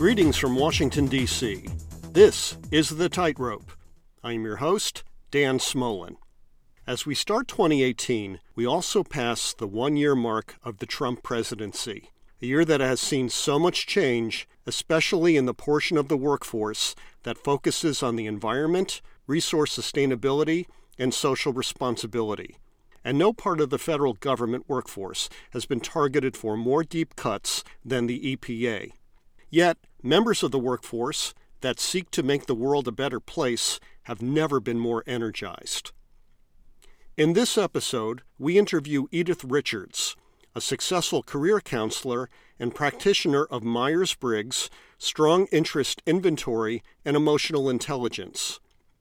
Greetings from Washington, D.C. This is The Tightrope. I'm your host, Dan Smolin. As we start 2018, we also pass the one year mark of the Trump presidency, a year that has seen so much change, especially in the portion of the workforce that focuses on the environment, resource sustainability, and social responsibility. And no part of the federal government workforce has been targeted for more deep cuts than the EPA. Yet, members of the workforce that seek to make the world a better place have never been more energized. In this episode, we interview Edythe Richards, a successful career counselor and practitioner of Myers Briggs, strong interest inventory, and emotional intelligence.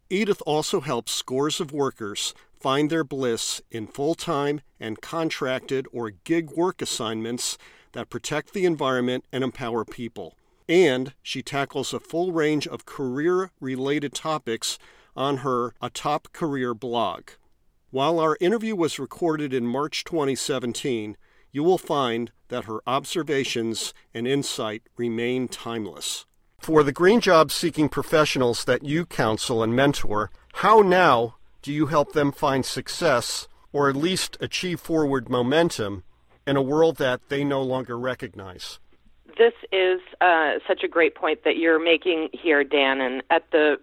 Edythe also helps scores of workers find their bliss in full time and contracted or gig work assignments that protect the environment and empower people. And she tackles a full range of career related topics on her A Top Career blog. While our interview was recorded in March 2017, you will find that her observations and insight remain timeless. For the green job seeking professionals that you counsel and mentor, how now do you help them find success or at least achieve forward momentum in a world that they no longer recognize? This is uh, such a great point that you're making here, Dan. And at the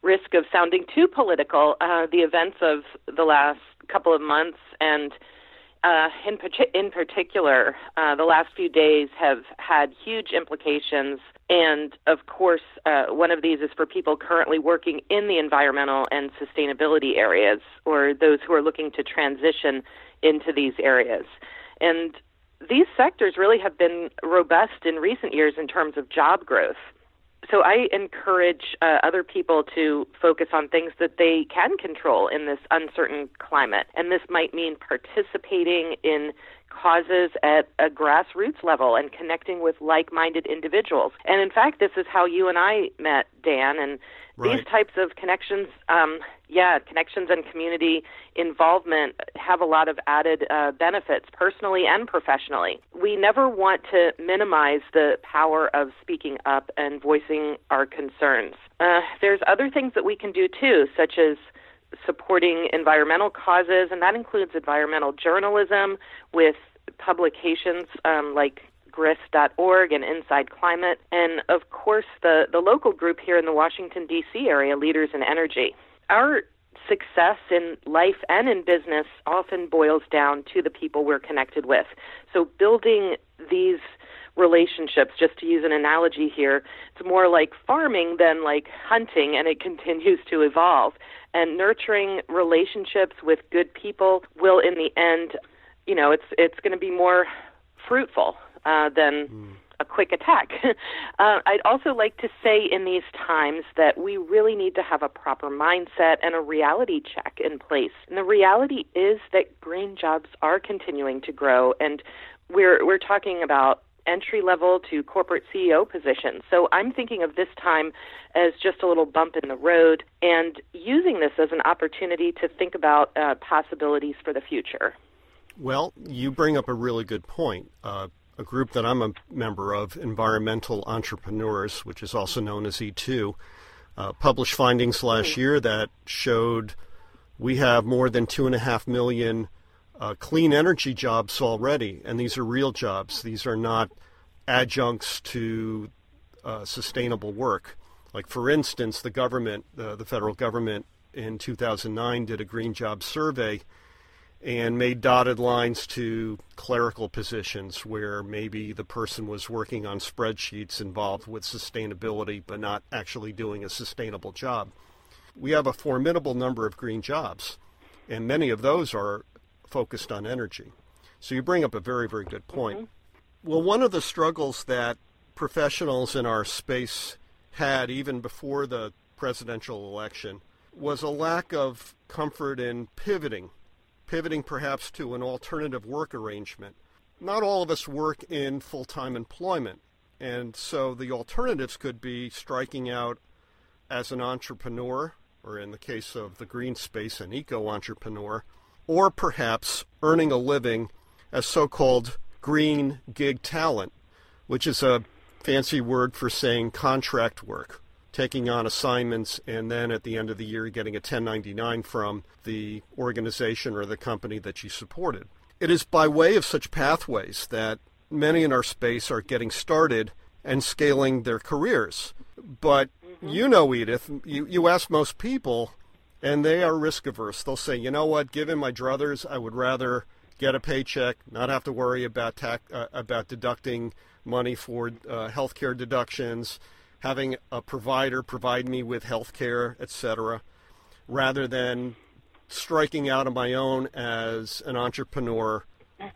risk of sounding too political, uh, the events of the last couple of months and uh, in, in particular, uh, the last few days have had huge implications. And of course, uh, one of these is for people currently working in the environmental and sustainability areas, or those who are looking to transition into these areas. And these sectors really have been robust in recent years in terms of job growth so I encourage uh, other people to focus on things that they can control in this uncertain climate. And this might mean participating in causes at a grassroots level and connecting with like minded individuals. And in fact, this is how you and I met, Dan. And right. these types of connections, um, yeah, connections and community involvement have a lot of added uh, benefits personally and professionally. We never want to minimize the power of speaking up and voicing our concerns. Uh, there's other things that we can do too, such as supporting environmental causes, and that includes environmental journalism with publications um, like grist.org and Inside Climate, and of course the, the local group here in the Washington, D.C. area, Leaders in Energy. Our success in life and in business often boils down to the people we're connected with. So building these relationships, just to use an analogy here, it's more like farming than like hunting, and it continues to evolve. And nurturing relationships with good people will, in the end, you know, it's it's going to be more fruitful uh, than. Mm a quick attack. uh, I'd also like to say in these times that we really need to have a proper mindset and a reality check in place. And the reality is that green jobs are continuing to grow, and we're we're talking about entry level to corporate CEO positions. So I'm thinking of this time as just a little bump in the road and using this as an opportunity to think about uh, possibilities for the future. Well, you bring up a really good point. Uh, a group that I'm a member of, Environmental Entrepreneurs, which is also known as E2, uh, published findings last hmm. year that showed we have more than two and a half million uh, clean energy jobs already, and these are real jobs. These are not adjuncts to uh, sustainable work. Like, for instance, the government, uh, the federal government in 2009 did a green job survey and made dotted lines to clerical positions where maybe the person was working on spreadsheets involved with sustainability but not actually doing a sustainable job. We have a formidable number of green jobs, and many of those are focused on energy. So you bring up a very, very good point. Mm-hmm. Well, one of the struggles that professionals in our space had even before the presidential election was a lack of comfort in pivoting, pivoting perhaps to an alternative work arrangement. Not all of us work in full time employment, and so the alternatives could be striking out as an entrepreneur, or in the case of the green space, an eco entrepreneur or perhaps earning a living as so called green gig talent, which is a fancy word for saying contract work, taking on assignments, and then at the end of the year getting a 1099 from the organization or the company that you supported. It is by way of such pathways that many in our space are getting started and scaling their careers. But mm-hmm. you know, Edythe, you, you ask most people, and they are risk averse. They'll say, you know what, given my druthers, I would rather get a paycheck, not have to worry about tax, uh, about deducting money for uh, health care deductions, having a provider provide me with health care, etc., rather than striking out on my own as an entrepreneur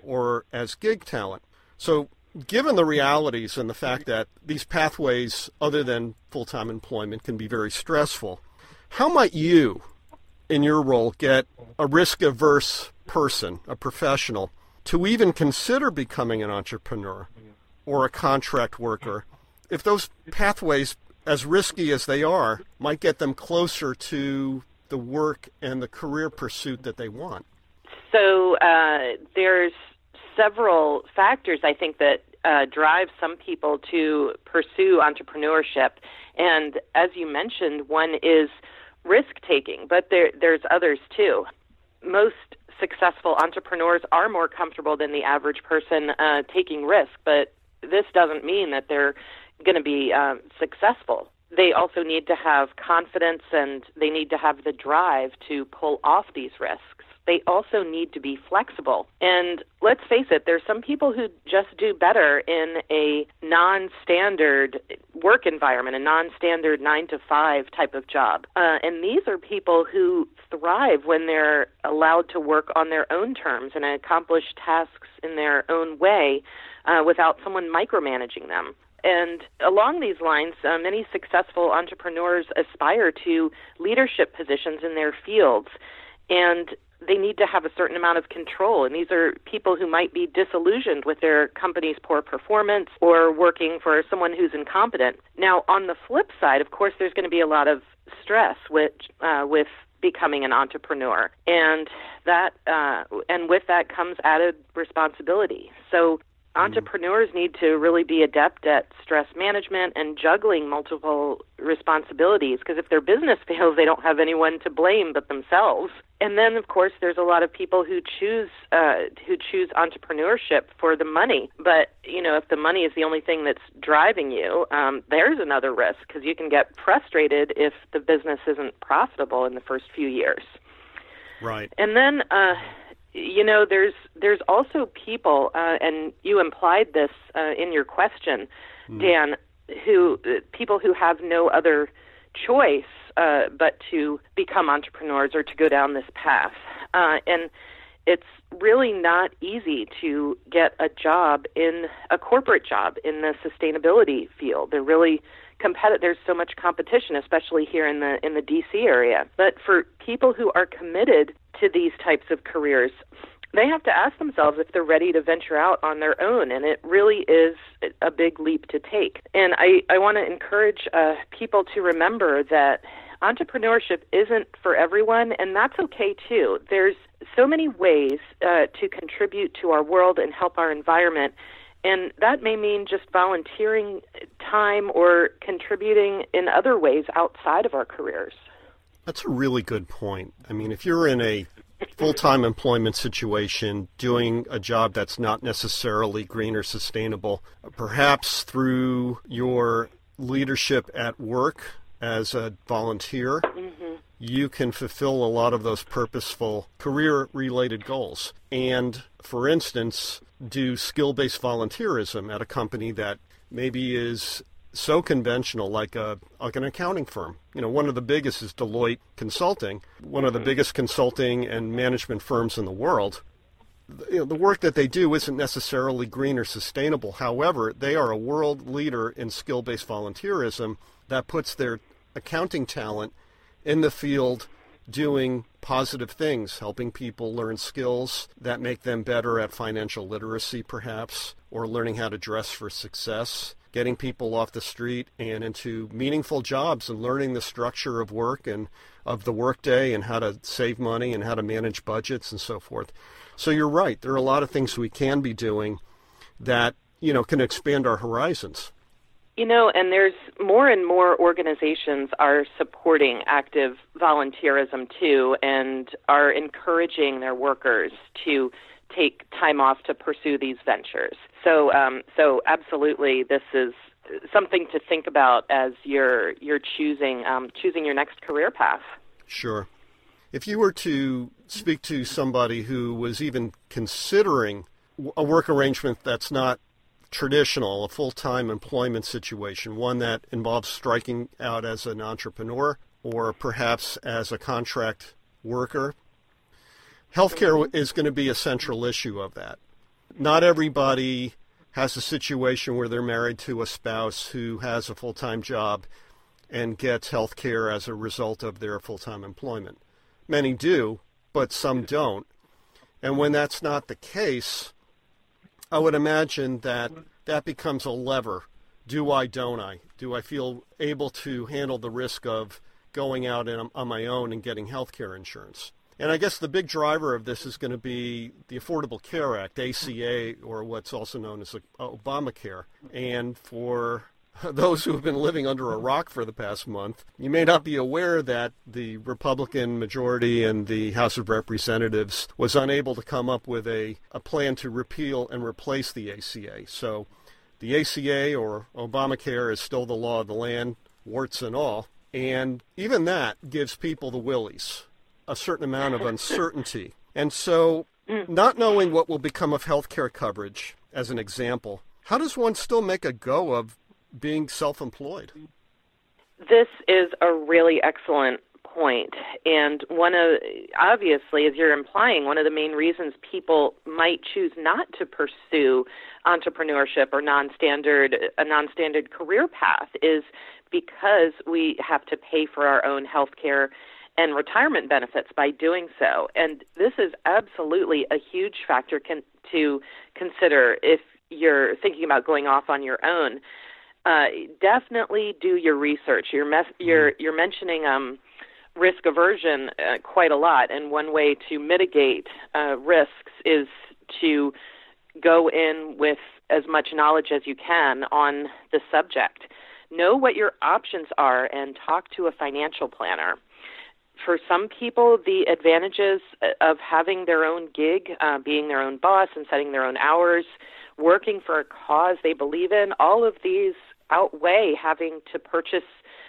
or as gig talent. So, given the realities and the fact that these pathways, other than full time employment, can be very stressful, how might you, in your role, get a risk averse person, a professional, to even consider becoming an entrepreneur or a contract worker if those pathways, as risky as they are, might get them closer to the work and the career pursuit that they want? So uh, there's several factors I think that uh, drive some people to pursue entrepreneurship, and as you mentioned, one is risk taking, but there, there's others too. Most successful entrepreneurs are more comfortable than the average person uh, taking risk, but this doesn't mean that they're going to be um, successful. They also need to have confidence and they need to have the drive to pull off these risks. They also need to be flexible. And let's face it, there's some people who just do better in a non standard work environment, a non standard nine to five type of job. Uh, and these are people who thrive when they're allowed to work on their own terms and accomplish tasks in their own way uh, without someone micromanaging them. And along these lines, uh, many successful entrepreneurs aspire to leadership positions in their fields. And they need to have a certain amount of control. And these are people who might be disillusioned with their company's poor performance or working for someone who's incompetent. Now, on the flip side, of course, there's going to be a lot of stress with, uh, with becoming an entrepreneur. And that, uh, and with that comes added responsibility. So entrepreneurs need to really be adept at stress management and juggling multiple responsibilities because if their business fails they don't have anyone to blame but themselves. And then of course there's a lot of people who choose uh, who choose entrepreneurship for the money. But you know if the money is the only thing that's driving you um, there's another risk because you can get frustrated if the business isn't profitable in the first few years. Right. And then uh, you know there's there's also people uh, and you implied this uh, in your question mm. dan who uh, people who have no other choice uh, but to become entrepreneurs or to go down this path uh, and it's really not easy to get a job in a corporate job in the sustainability field they're really competitive there's so much competition especially here in the in the DC area. But for people who are committed to these types of careers they have to ask themselves if they're ready to venture out on their own and it really is a big leap to take. And i i want to encourage uh, people to remember that entrepreneurship isn't for everyone and that's okay too. There's so many ways uh, to contribute to our world and help our environment and that may mean just volunteering time or contributing in other ways outside of our careers. That's a really good point. I mean, if you're in a full time employment situation doing a job that's not necessarily green or sustainable, perhaps through your leadership at work as a volunteer, mm-hmm. You can fulfill a lot of those purposeful career related goals. And for instance, do skill based volunteerism at a company that maybe is so conventional, like a like an accounting firm. You know, one of the biggest is Deloitte Consulting, one of the mm-hmm. biggest consulting and management firms in the world. You know, the work that they do isn't necessarily green or sustainable. However, they are a world leader in skill-based volunteerism that puts their accounting talent in the field doing positive things, helping people learn skills that make them better at financial literacy, perhaps, or learning how to dress for success, getting people off the street and into meaningful jobs and learning the structure of work and of the workday and how to save money and how to manage budgets and so forth. So you're right. There are a lot of things we can be doing that, you know, can expand our horizons. You know, and there's more and more organizations are supporting active volunteerism too and are encouraging their workers to take time off to pursue these ventures. So, um, so absolutely, this is something to think about as you're you're choosing um, choosing your next career path. Sure. If you were to speak to somebody who was even considering a work arrangement that's not traditional, a full time employment situation, one that involves striking out as an entrepreneur or perhaps as a contract worker, healthcare is going to be a central issue of that. Not everybody has a situation where they're married to a spouse who has a full time job and gets health care as a result of their full time employment. Many do, but some don't. And when that's not the case, I would imagine that that becomes a lever. Do I, don't I? Do I feel able to handle the risk of going out in, on my own and getting health care insurance? And I guess the big driver of this is going to be the Affordable Care Act, ACA, or what's also known as uh, Obamacare. And for those who have been living under a rock for the past month, you may not be aware that the Republican majority in the House of Representatives was unable to come up with a, a plan to repeal and replace the ACA. So the ACA or Obamacare is still the law of the land, warts and all. And even that gives people the willies, a certain amount of uncertainty. And so, mm. not knowing what will become of health care coverage, as an example, how does one still make a go of being self employed? This is a really excellent point. And one of, obviously, as you're implying, one of the main reasons people might choose not to pursue entrepreneurship or non-standard, a non-standard career path is because we have to pay for our own health care and retirement benefits by doing so. And this is absolutely a huge factor can, to consider if you're thinking about going off on your own. Uh, definitely do your research. You're, mes- you're, mm-hmm. you're mentioning um, risk aversion uh, quite a lot, and one way to mitigate uh, risks is to go in with as much knowledge as you can on the subject. Know what your options are and talk to a financial planner. For some people, the advantages uh, of having their own gig, uh, being their own boss and setting their own hours, working for a cause they believe in, all of these outweigh having to purchase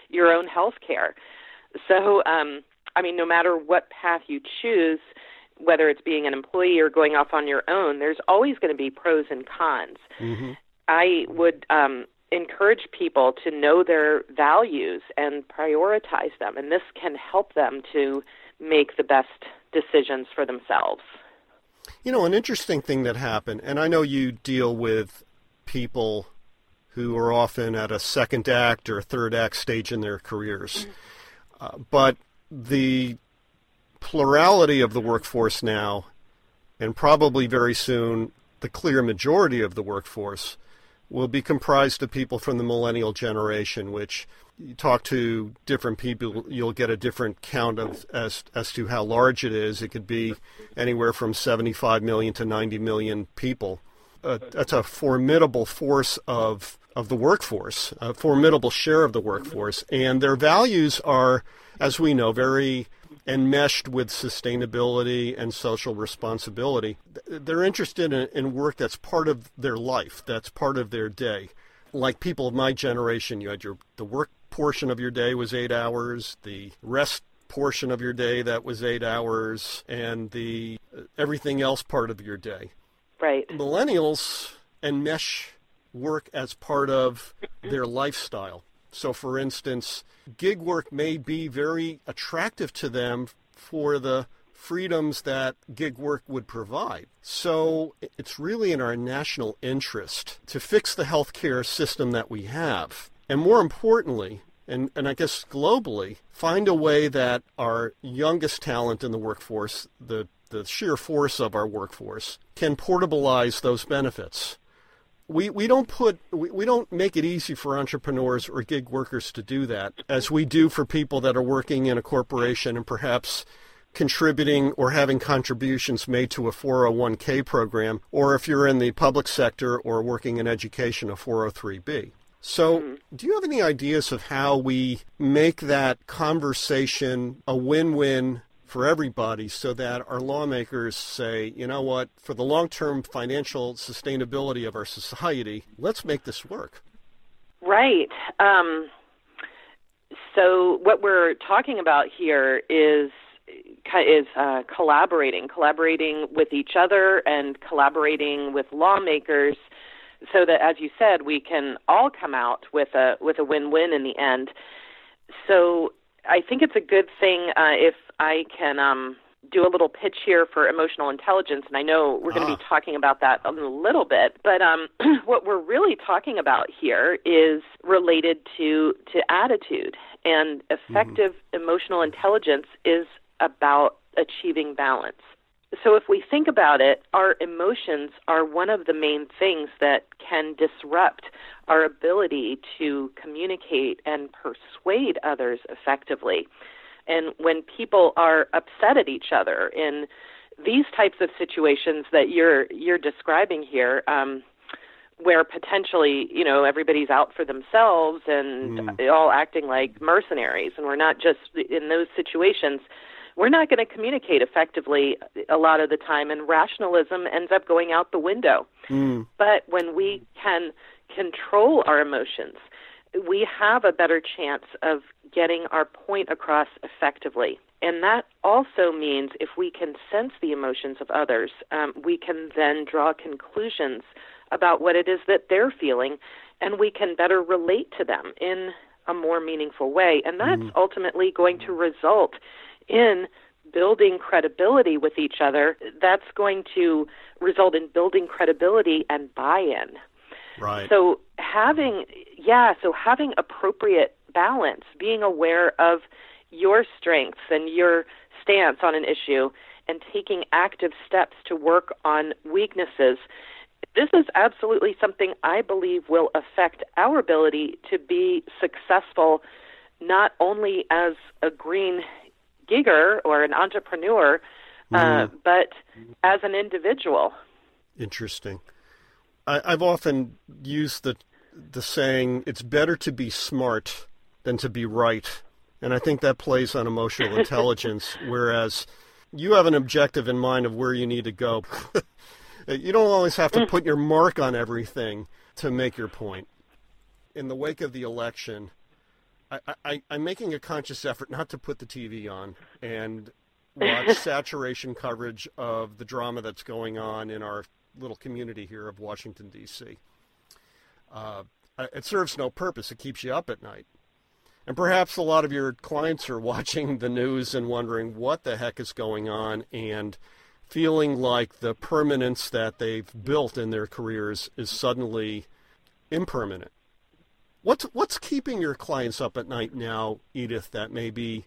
your own health care. So, um, I mean, no matter what path you choose, whether it's being an employee or going off on your own, there's always going to be pros and cons. Mm-hmm. I would um, encourage people to know their values and prioritize them, and this can help them to make the best decisions for themselves. You know, an interesting thing that happened, and I know you deal with people who are often at a second act or third act stage in their careers. Uh, but the plurality of the workforce now, and probably very soon the clear majority of the workforce, will be comprised of people from the millennial generation, which you talk to different people, you'll get a different count of as as to how large it is. It could be anywhere from 75 million to 90 million people. Uh, that's a formidable force of of the workforce, a formidable share of the workforce, and their values are, as we know, very enmeshed with sustainability and social responsibility. They're interested in, in work that's part of their life, that's part of their day. Like people of my generation, you had your the work portion of your day was eight hours, the rest portion of your day that was eight hours, and the uh, everything else part of your day. Right. Millennials enmesh work as part of their lifestyle. So, for instance, gig work may be very attractive to them for the freedoms that gig work would provide. So, it's really in our national interest to fix the healthcare system that we have. And more importantly, and, and I guess globally, find a way that our youngest talent in the workforce, the, the sheer force of our workforce, can portabilize those benefits we, we don't put we, we don't make it easy for entrepreneurs or gig workers to do that as we do for people that are working in a corporation and perhaps contributing or having contributions made to a 401k program or if you're in the public sector or working in education a 403b So, mm-hmm. do you have any ideas of how we make that conversation a win win for everybody so that our lawmakers say, you know what, for the long term financial sustainability of our society, let's make this work? Right. Um, so, what we're talking about here is is uh, collaborating, collaborating with each other and collaborating with lawmakers, so that, as you said, we can all come out with a with a win-win in the end. So I think it's a good thing uh, if I can um, do a little pitch here for emotional intelligence, and I know we're going to ah. be talking about that a little bit. But um, what we're really talking about here is related to to attitude, and effective mm-hmm. emotional intelligence is about achieving balance. So, if we think about it, our emotions are one of the main things that can disrupt our ability to communicate and persuade others effectively. And when people are upset at each other in these types of situations that you're you're describing here, um, where potentially you know everybody's out for themselves and mm. all acting like mercenaries, and we're not just in those situations we're not going to communicate effectively a lot of the time, and rationalism ends up going out the window. Mm. But when we can control our emotions, we have a better chance of getting our point across effectively. And that also means if we can sense the emotions of others, um, we can then draw conclusions about what it is that they're feeling, and we can better relate to them in a more meaningful way. And that's mm. ultimately going to result in building credibility with each other, that's going to result in building credibility and buy-in. Right. So having yeah, so having appropriate balance, being aware of your strengths and your stance on an issue and taking active steps to work on weaknesses. This is absolutely something I believe will affect our ability to be successful not only as a green gigger or an entrepreneur, uh, mm. but as an individual. Interesting. I, I've often used the the saying, "It's better to be smart than to be right," and I think that plays on emotional intelligence. whereas you have an objective in mind of where you need to go. you don't always have to mm. put your mark on everything to make your point. In the wake of the election, I, I, I'm making a conscious effort not to put the TV on and watch saturation coverage of the drama that's going on in our little community here of Washington, D.C. Uh, it serves no purpose. It keeps you up at night. And perhaps a lot of your clients are watching the news and wondering what the heck is going on and feeling like the permanence that they've built in their careers is suddenly impermanent. What's what's keeping your clients up at night now, Edythe? That maybe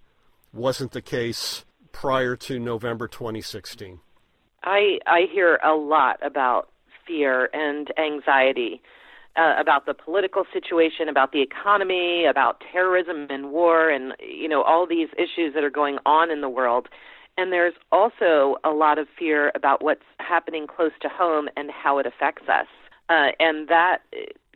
wasn't the case prior to November 2016. I I hear a lot about fear and anxiety. Uh, about the political situation, about the economy, about terrorism and war, and you know all these issues that are going on in the world. And there's also a lot of fear about what's happening close to home and how it affects us. Uh, and that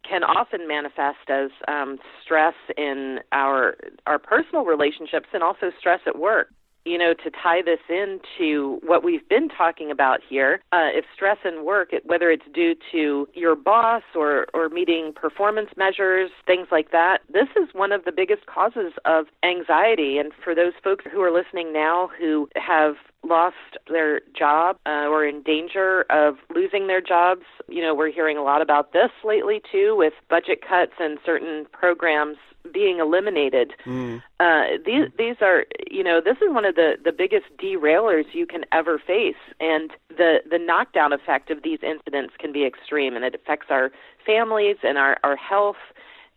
can often manifest as um, stress in our our personal relationships and also stress at work. You know, to tie this into what we've been talking about here, uh, if stress in work, whether it's due to your boss or, or meeting performance measures, things like that, this is one of the biggest causes of anxiety. And for those folks who are listening now who have lost their job uh, or in danger of losing their jobs. You know, we're hearing a lot about this lately too, with budget cuts and certain programs being eliminated. Mm. Uh, these these are you know this is one of the the biggest derailers you can ever face, and the the knockdown effect of these incidents can be extreme, and it affects our families and our our health,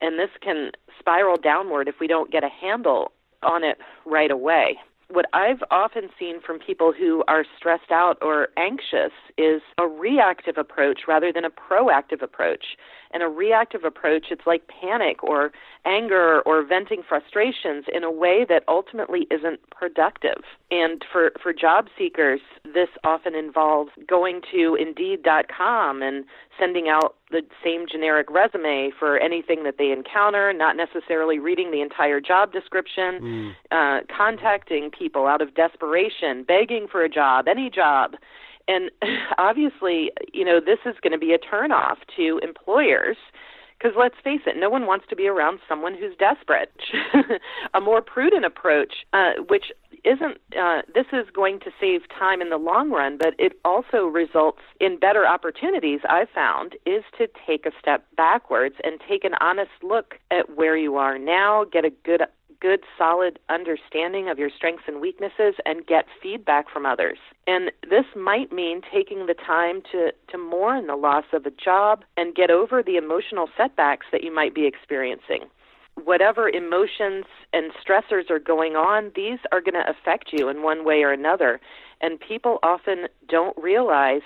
and this can spiral downward if we don't get a handle on it right away what I've often seen from people who are stressed out or anxious is a reactive approach rather than a proactive approach. And a reactive approach, it's like panic or anger or venting frustrations in a way that ultimately isn't productive. And for, for job seekers, this often involves going to Indeed.com and sending out the same generic resume for anything that they encounter, not necessarily reading the entire job description, mm. uh, contacting people out of desperation, begging for a job, any job. And obviously, you know, this is going to be a turnoff to employers because let's face it, no one wants to be around someone who's desperate. a more prudent approach, uh, which isn't, uh, this is going to save time in the long run, but it also results in better opportunities, I've found, is to take a step backwards and take an honest look at where you are now, get a good good, solid understanding of your strengths and weaknesses and get feedback from others. And this might mean taking the time to, to mourn the loss of a job and get over the emotional setbacks that you might be experiencing. Whatever emotions and stressors are going on, these are going to affect you in one way or another. And people often don't realize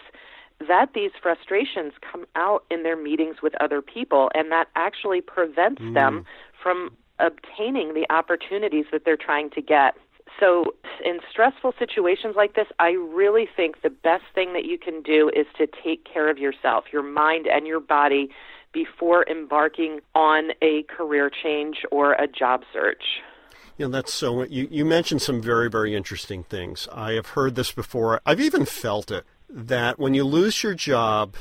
that these frustrations come out in their meetings with other people, and that actually prevents mm. them from obtaining the opportunities that they're trying to get. So, in stressful situations like this, I really think the best thing that you can do is to take care of yourself, your mind, and your body before embarking on a career change or a job search. You know, that's so. You, you mentioned some very, very interesting things. I have heard this before. I've even felt it that when you lose your job,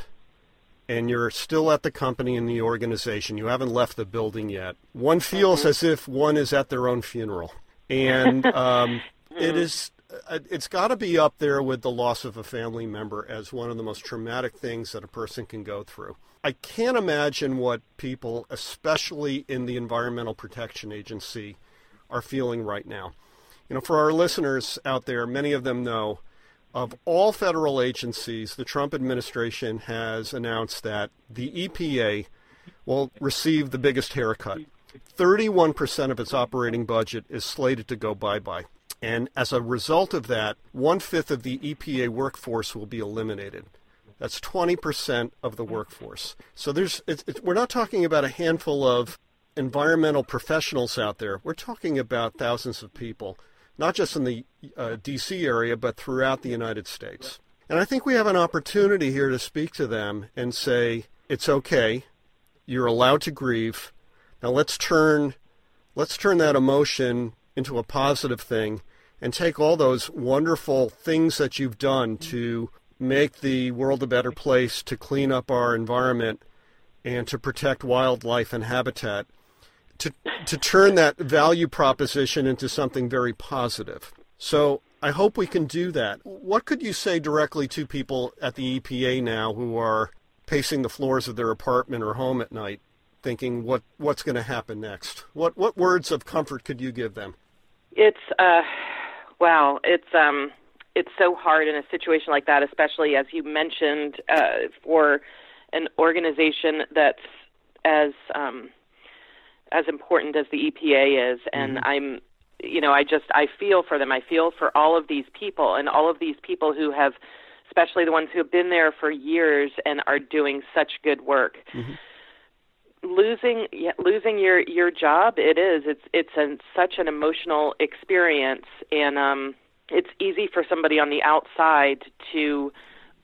and you're still at the company and the organization, you haven't left the building yet, one feels mm-hmm. as if one is at their own funeral. And um, it is uh, it's got to be up there with the loss of a family member as one of the most traumatic things that a person can go through. I can't imagine what people, especially in the Environmental Protection Agency, are feeling right now. You know, for our listeners out there, many of them know of all federal agencies, the Trump administration has announced that the EPA will receive the biggest haircut. 31% of its operating budget is slated to go bye bye. And as a result of that, one fifth of the EPA workforce will be eliminated. That's 20% of the workforce. So there's, it's, it's, we're not talking about a handful of environmental professionals out there. We're talking about thousands of people not just in the uh, D.C. area, but throughout the United States. And I think we have an opportunity here to speak to them and say, it's okay. You're allowed to grieve. Now let's turn, let's turn that emotion into a positive thing and take all those wonderful things that you've done to make the world a better place, to clean up our environment, and to protect wildlife and habitat to to turn that value proposition into something very positive. So I hope we can do that. What could you say directly to people at the EPA now who are pacing the floors of their apartment or home at night, thinking what what's going to happen next? What what words of comfort could you give them? It's uh, wow, it's um, it's so hard in a situation like that, especially as you mentioned, uh, for an organization that's as um, as important as the EPA is, and mm-hmm. I'm, you know, I just I feel for them. I feel for all of these people and all of these people who have, especially the ones who have been there for years and are doing such good work. Mm-hmm. Losing yeah, losing your your job, it is. It's it's an, such an emotional experience, and um, it's easy for somebody on the outside to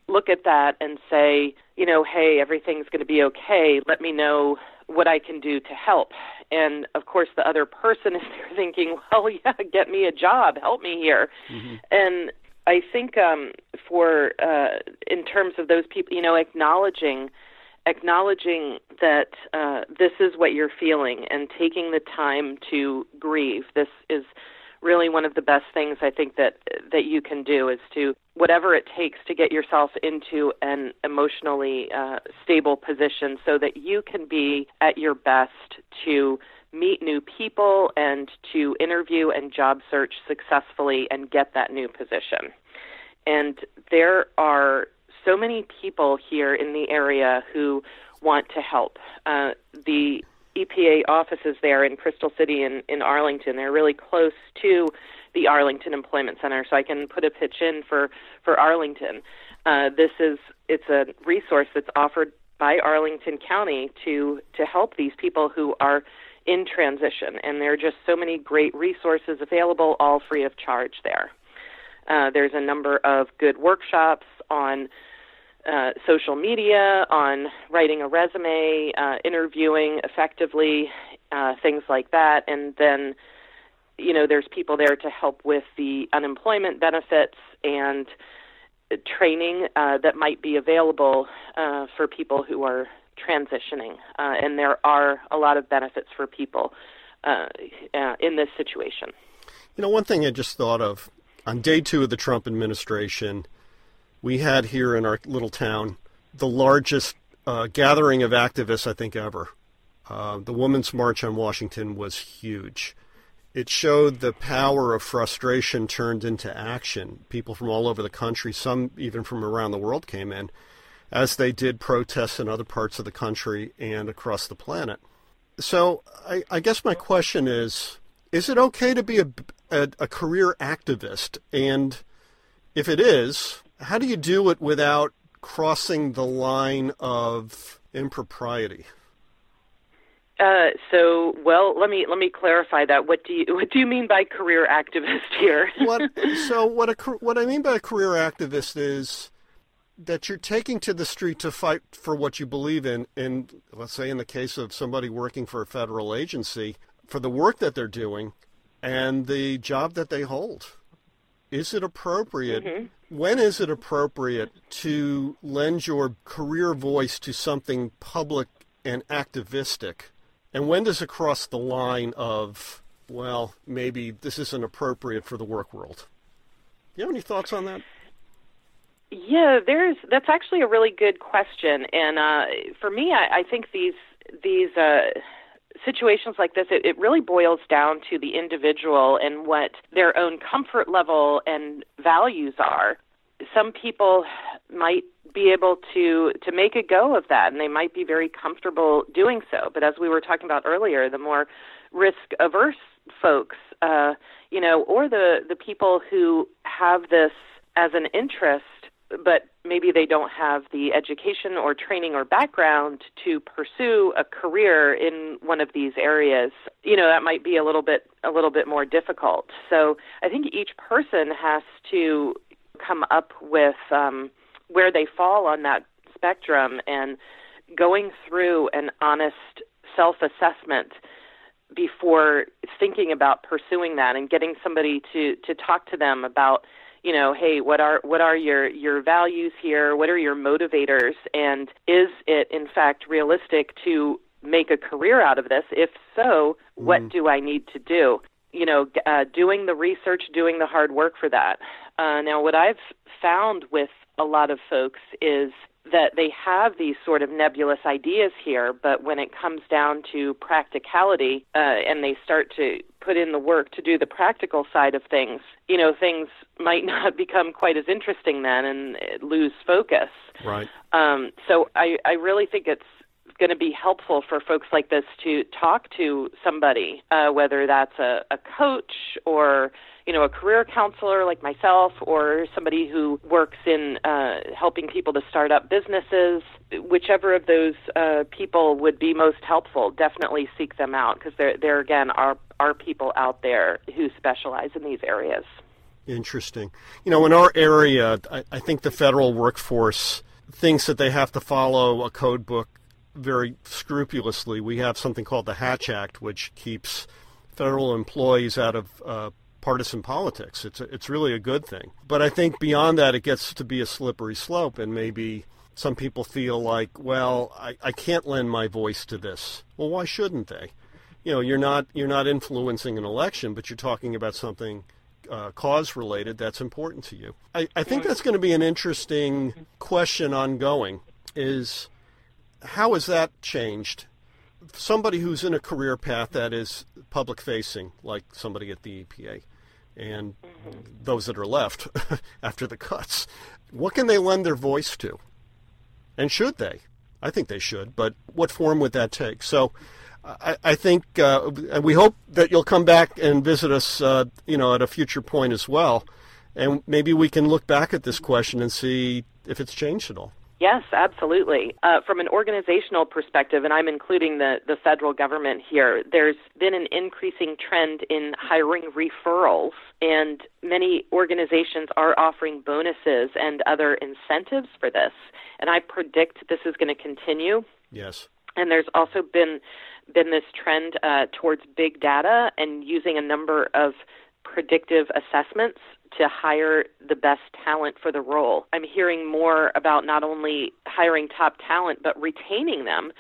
look at that and say, you know, hey, everything's going to be okay. Let me know what I can do to help. And of course, the other person is there thinking, well, yeah, get me a job, help me here. Mm-hmm. And I think um, for uh, in terms of those people, you know, acknowledging acknowledging that uh, this is what you're feeling and taking the time to grieve. This is really one of the best things I think that that you can do is to whatever it takes to get yourself into an emotionally uh, stable position so that you can be at your best to meet new people and to interview and job search successfully and get that new position. And there are so many people here in the area who want to help. Uh, the EPA offices there in Crystal City and in Arlington. They're really close to the Arlington Employment Center, so I can put a pitch in for for Arlington. Uh, this is it's a resource that's offered by Arlington County to to help these people who are in transition, and there are just so many great resources available, all free of charge there. Uh, there's a number of good workshops on uh, social media, on writing a resume, uh, interviewing effectively, uh, things like that, and then you know there's people there to help with the unemployment benefits and training uh, that might be available uh, for people who are transitioning, uh, and there are a lot of benefits for people uh, uh, in this situation. You know, one thing I just thought of on day two of the Trump administration, we had here in our little town the largest uh, gathering of activists I think ever. the Women's March on Washington was huge it showed the power of frustration turned into action. People from all over the country, some even from around the world, came in as they did protests in other parts of the country and across the planet. So I, I guess my question is is it okay to be a, a, a career activist? And if it is, how do you do it without crossing the line of impropriety? Uh, so, well, let me let me clarify that. What do you what do you mean by career activist here? what, so, what a what I mean by a career activist is that you're taking to the street to fight for what you believe in. And let's say, in the case of somebody working for a federal agency, for the work that they're doing and the job that they hold. Is it appropriate? Mm-hmm. When is it appropriate to lend your career voice to something public and activistic? And when does it cross the line of, well, maybe this isn't appropriate for the work world? Do you have any thoughts on that? Yeah, there's that's actually a really good question, and uh, for me, I, I think these these uh, situations like this, it, it really boils down to the individual and what their own comfort level and values are. Some people might be able to to make a go of that and they might be very comfortable doing so but as we were talking about earlier the more risk averse folks uh you know or the the people who have this as an interest but maybe they don't have the education or training or background to pursue a career in one of these areas. You know that might be a little bit a little bit more difficult. So i think each person has to come up with um where they fall on that spectrum and going through an honest self assessment before thinking about pursuing that and getting somebody to to talk to them about you know hey what are what are your your values here? What are your motivators? And is it in fact realistic to make a career out of this? If so what mm. do i need to do? You know uh, doing the research doing the hard work for that. Uh, now what i've found with a lot of folks is that they have these sort of nebulous ideas here, but when it comes down to practicality uh, and they start to put in the work to do the practical side of things, you know, things might not become quite as interesting then and lose focus. Right. Um, so I, I really think it's going to be helpful for folks like this to talk to somebody, uh, whether that's a, a coach or you know a career counselor like myself, or somebody who works in uh, helping people to start up businesses. Whichever of those uh, people would be most helpful, definitely seek them out because there, there again are are people out there who specialize in these areas. Interesting. You know, in our area, I, I think the federal workforce thinks that they have to follow a code book very scrupulously. We have something called the Hatch Act, which keeps federal employees out of uh, partisan politics. It's a, it's really a good thing. But I think beyond that, it gets to be a slippery slope, and maybe some people feel like, well, I, I can't lend my voice to this. Well, why shouldn't they? You know, you're not you're not influencing an election, but you're talking about something uh, cause related that's important to you. I, I think that's going to be an interesting question ongoing. Is how has that changed? Somebody who's in a career path that is public facing, like somebody at the EPA, and mm-hmm. those that are left after the cuts, what can they lend their voice to? And should they? I think they should, but what form would that take? So I, I think, uh, and we hope that you'll come back and visit us, uh, you know, at a future point as well. And maybe we can look back at this question and see if it's changed at all. Yes, absolutely. Uh, from an organizational perspective, and I'm including the, the federal government here, there's been an increasing trend in hiring referrals, and many organizations are offering bonuses and other incentives for this. And I predict this is going to continue. Yes. And there's also been been this trend uh, towards big data and using a number of predictive assessments to hire the best talent for the role. I'm hearing more about not only hiring top talent, but retaining them.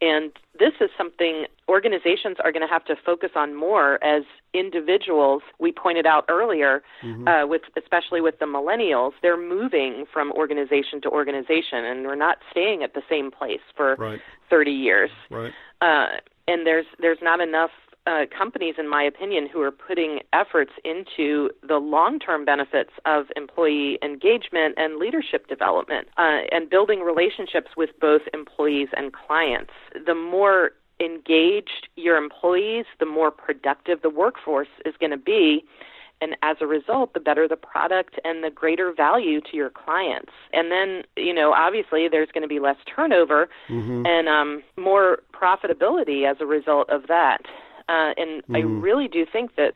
And this is something organizations are going to have to focus on more as individuals. We pointed out earlier, mm-hmm. uh, with especially with the millennials, they're moving from organization to organization, and we're not staying at the same place for right. 30 years. Right. Uh, and there's there's not enough uh, companies, in my opinion, who are putting efforts into the long term benefits of employee engagement and leadership development uh, and building relationships with both employees and clients. The more engaged your employees, the more productive the workforce is going to be. And as a result, the better the product and the greater value to your clients. And then, you know, obviously there's going to be less turnover mm-hmm. and um, more profitability as a result of that. Uh, and mm. I mm-hmm. really do think that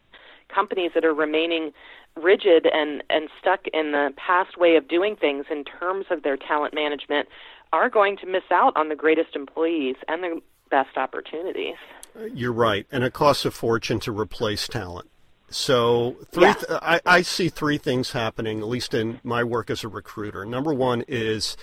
companies that are remaining rigid and, and stuck in the past way of doing things in terms of their talent management are going to miss out on the greatest employees and the best opportunities. You're right, and it costs a fortune to replace talent. So three, yeah. th- I, I see three things happening, at least in my work as a recruiter. Number one is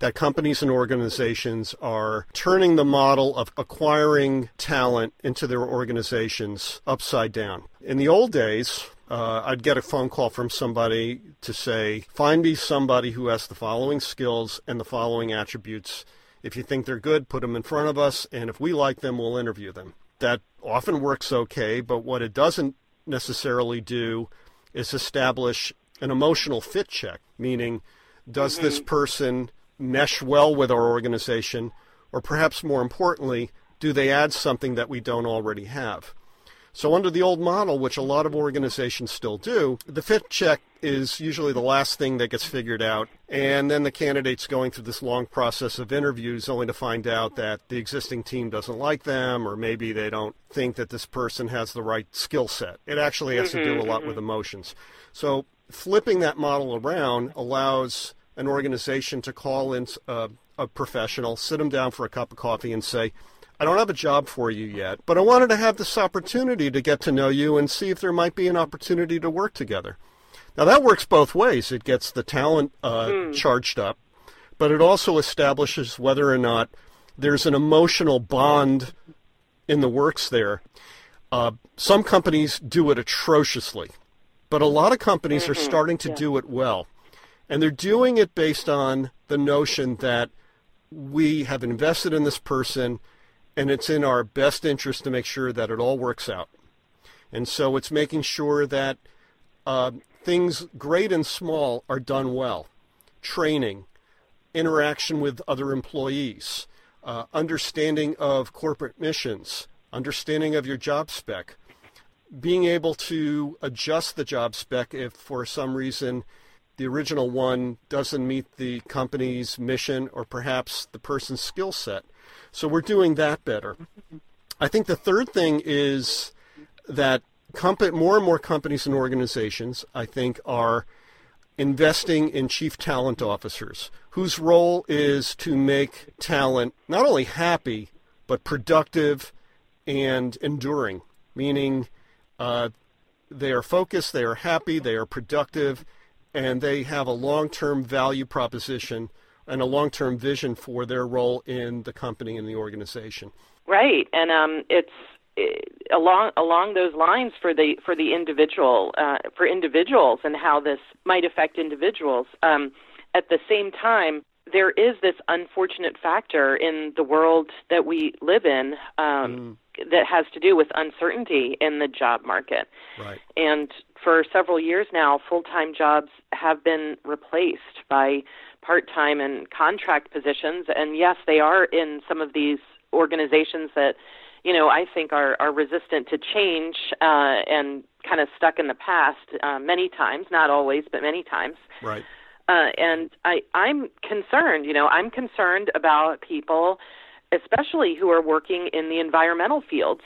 that companies and organizations are turning the model of acquiring talent into their organizations upside down. In the old days, uh, I'd get a phone call from somebody to say, find me somebody who has the following skills and the following attributes. If you think they're good, put them in front of us, and if we like them, we'll interview them. That often works okay, but what it doesn't necessarily do is establish an emotional fit check, meaning, does mm-hmm. this person mesh well with our organization, or perhaps more importantly, do they add something that we don't already have? So, under the old model, which a lot of organizations still do, the fit check is usually the last thing that gets figured out. And then the candidate's going through this long process of interviews only to find out that the existing team doesn't like them, or maybe they don't think that this person has the right skill set. It actually has to do a lot with mm-hmm. emotions. So, flipping that model around allows an organization to call in a, a professional, sit them down for a cup of coffee, and say, I don't have a job for you yet, but I wanted to have this opportunity to get to know you and see if there might be an opportunity to work together. Now, that works both ways. It gets the talent uh, mm. charged up, but it also establishes whether or not there's an emotional bond in the works there. Uh, some companies do it atrociously, but a lot of companies mm-hmm. are starting to yeah. do it well. And they're doing it based on the notion that we have invested in this person and it's in our best interest to make sure that it all works out. And so it's making sure that uh, things great and small are done well. Training, interaction with other employees, uh, understanding of corporate missions, understanding of your job spec, being able to adjust the job spec if for some reason the original one doesn't meet the company's mission or perhaps the person's skill set. So we're doing that better. I think the third thing is that comp- more and more companies and organizations, I think, are investing in chief talent officers whose role is to make talent not only happy, but productive and enduring, meaning uh, they are focused, they are happy, they are productive, and they have a long-term value proposition and a long-term vision for their role in the company and the organization. Right, and um, it's it, along along those lines for the for the individual uh, for individuals and how this might affect individuals. Um, at the same time, there is this unfortunate factor in the world that we live in um, mm. that has to do with uncertainty in the job market. Right. And for several years now, full time jobs have been replaced by part time and contract positions. And yes, they are in some of these organizations that, you know, I think are, are resistant to change uh, and kind of stuck in the past uh, many times, not always, but many times. Right. Uh, and I, I'm concerned, you know, I'm concerned about people, especially who are working in the environmental fields.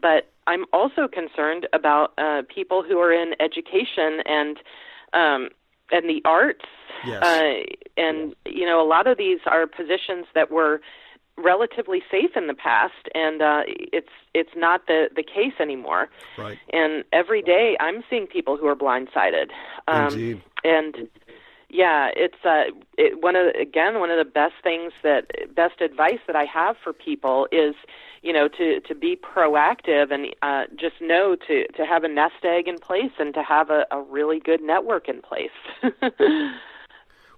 But I'm also concerned about uh, people who are in education and um, and the arts. Yes. Uh, and you know, a lot of these are positions that were relatively safe in the past, and uh, it's it's not the the case anymore. Right. And every day, I'm seeing people who are blindsided. Um, Indeed. And yeah, it's uh, it, one of again one of the best things that best advice that I have for people is you know to to be proactive and uh, just know to to have a nest egg in place and to have a, a really good network in place.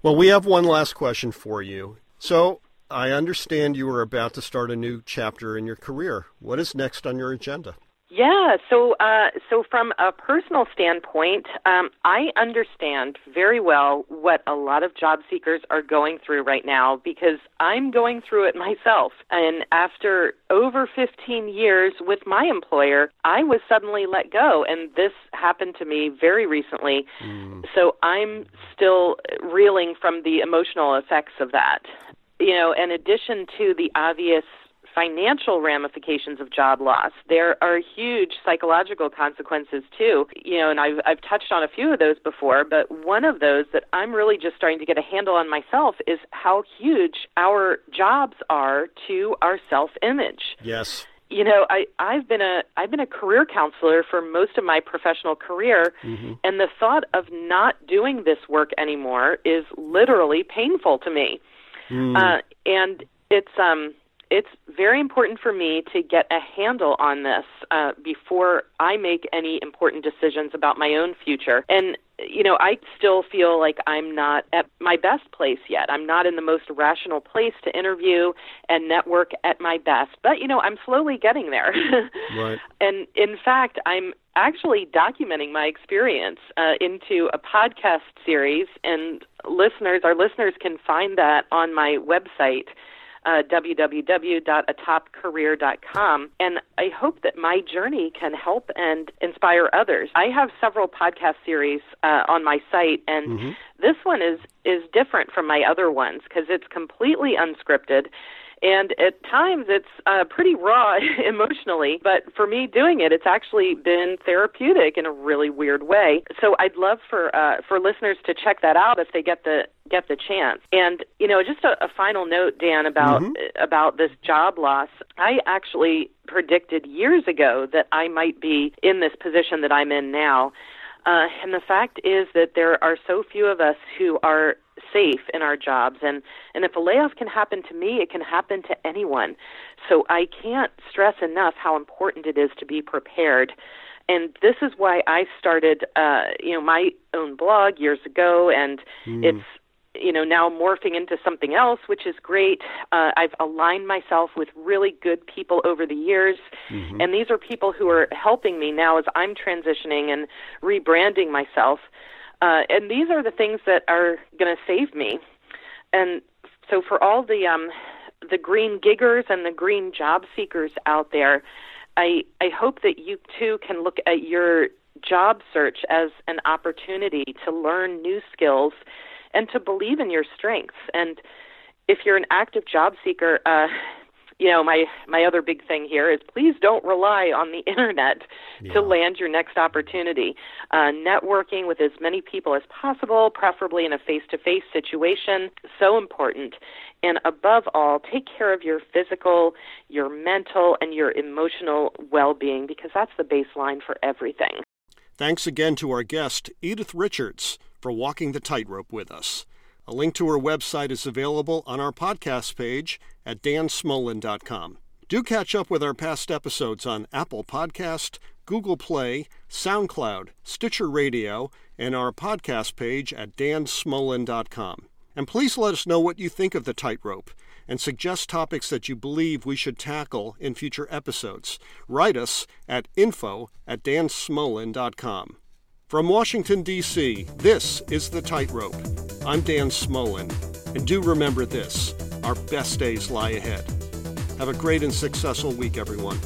well, we have one last question for you. So I understand you are about to start a new chapter in your career. What is next on your agenda? Yeah, so uh, so from a personal standpoint, um, I understand very well what a lot of job seekers are going through right now because I'm going through it myself. And after over 15 years with my employer, I was suddenly let go, and this happened to me very recently. Mm. So I'm still reeling from the emotional effects of that. You know, in addition to the obvious financial ramifications of job loss. There are huge psychological consequences too. You know, and I've I've touched on a few of those before, but one of those that I'm really just starting to get a handle on myself is how huge our jobs are to our self-image. Yes you know i i've been a i've been a career counselor for most of my professional career mm-hmm. and the thought of not doing this work anymore is literally painful to me mm. uh and it's um it's very important for me to get a handle on this uh, before I make any important decisions about my own future. And you know, I still feel like I'm not at my best place yet. I'm not in the most rational place to interview and network at my best. But, you know, I'm slowly getting there. right. And in fact, I'm actually documenting my experience uh, into a podcast series, and listeners, our listeners can find that on my website uh, www.atopcareer.com. And I hope that my journey can help and inspire others. I have several podcast series uh, on my site, and mm-hmm. this one is is different from my other ones because it's completely unscripted and at times it's uh, pretty raw emotionally. But for me doing it, it's actually been therapeutic in a really weird way. So I'd love for uh, for listeners to check that out if they get the get the chance. And you know, just a, a final note, Dan, about mm-hmm. about this job loss. I actually predicted years ago that I might be in this position that I'm in now. Uh, and the fact is that there are so few of us who are safe in our jobs. And and if a layoff can happen to me it can happen to anyone. So i can't stress enough how important it is to be prepared. And this is why i started uh you know my own blog years ago. And mm. it's you know now morphing into something else which is great. Uh, i've aligned myself with really good people over the years. Mm-hmm. and these are people who are helping me now as i'm transitioning and rebranding myself uh, and these are the things that are going to save me. And so for all the um, the green giggers and the green job seekers out there, I I hope that you too can look at your job search as an opportunity to learn new skills and to believe in your strengths. And if you're an active job seeker, uh, you know, my my other big thing here is please don't rely on the internet yeah. to land your next opportunity. Uh, networking with as many people as possible, preferably in a face-to-face situation, so important. And above all, take care of your physical, your mental, and your emotional well-being because that's the baseline for everything. Thanks again to our guest, Edythe Richards, for walking the tightrope with us. A link to her website is available on our podcast page at dansmolin.com. Do catch up with our past episodes on Apple Podcast, Google Play, SoundCloud, Stitcher Radio, and our podcast page at dansmolin.com. And please let us know what you think of the tightrope and suggest topics that you believe we should tackle in future episodes. Write us at info at dansmolin.com. From Washington, D.C., this is The Tightrope. I'm Dan Smolin, and do remember this our best days lie ahead. Have a great and successful week, everyone.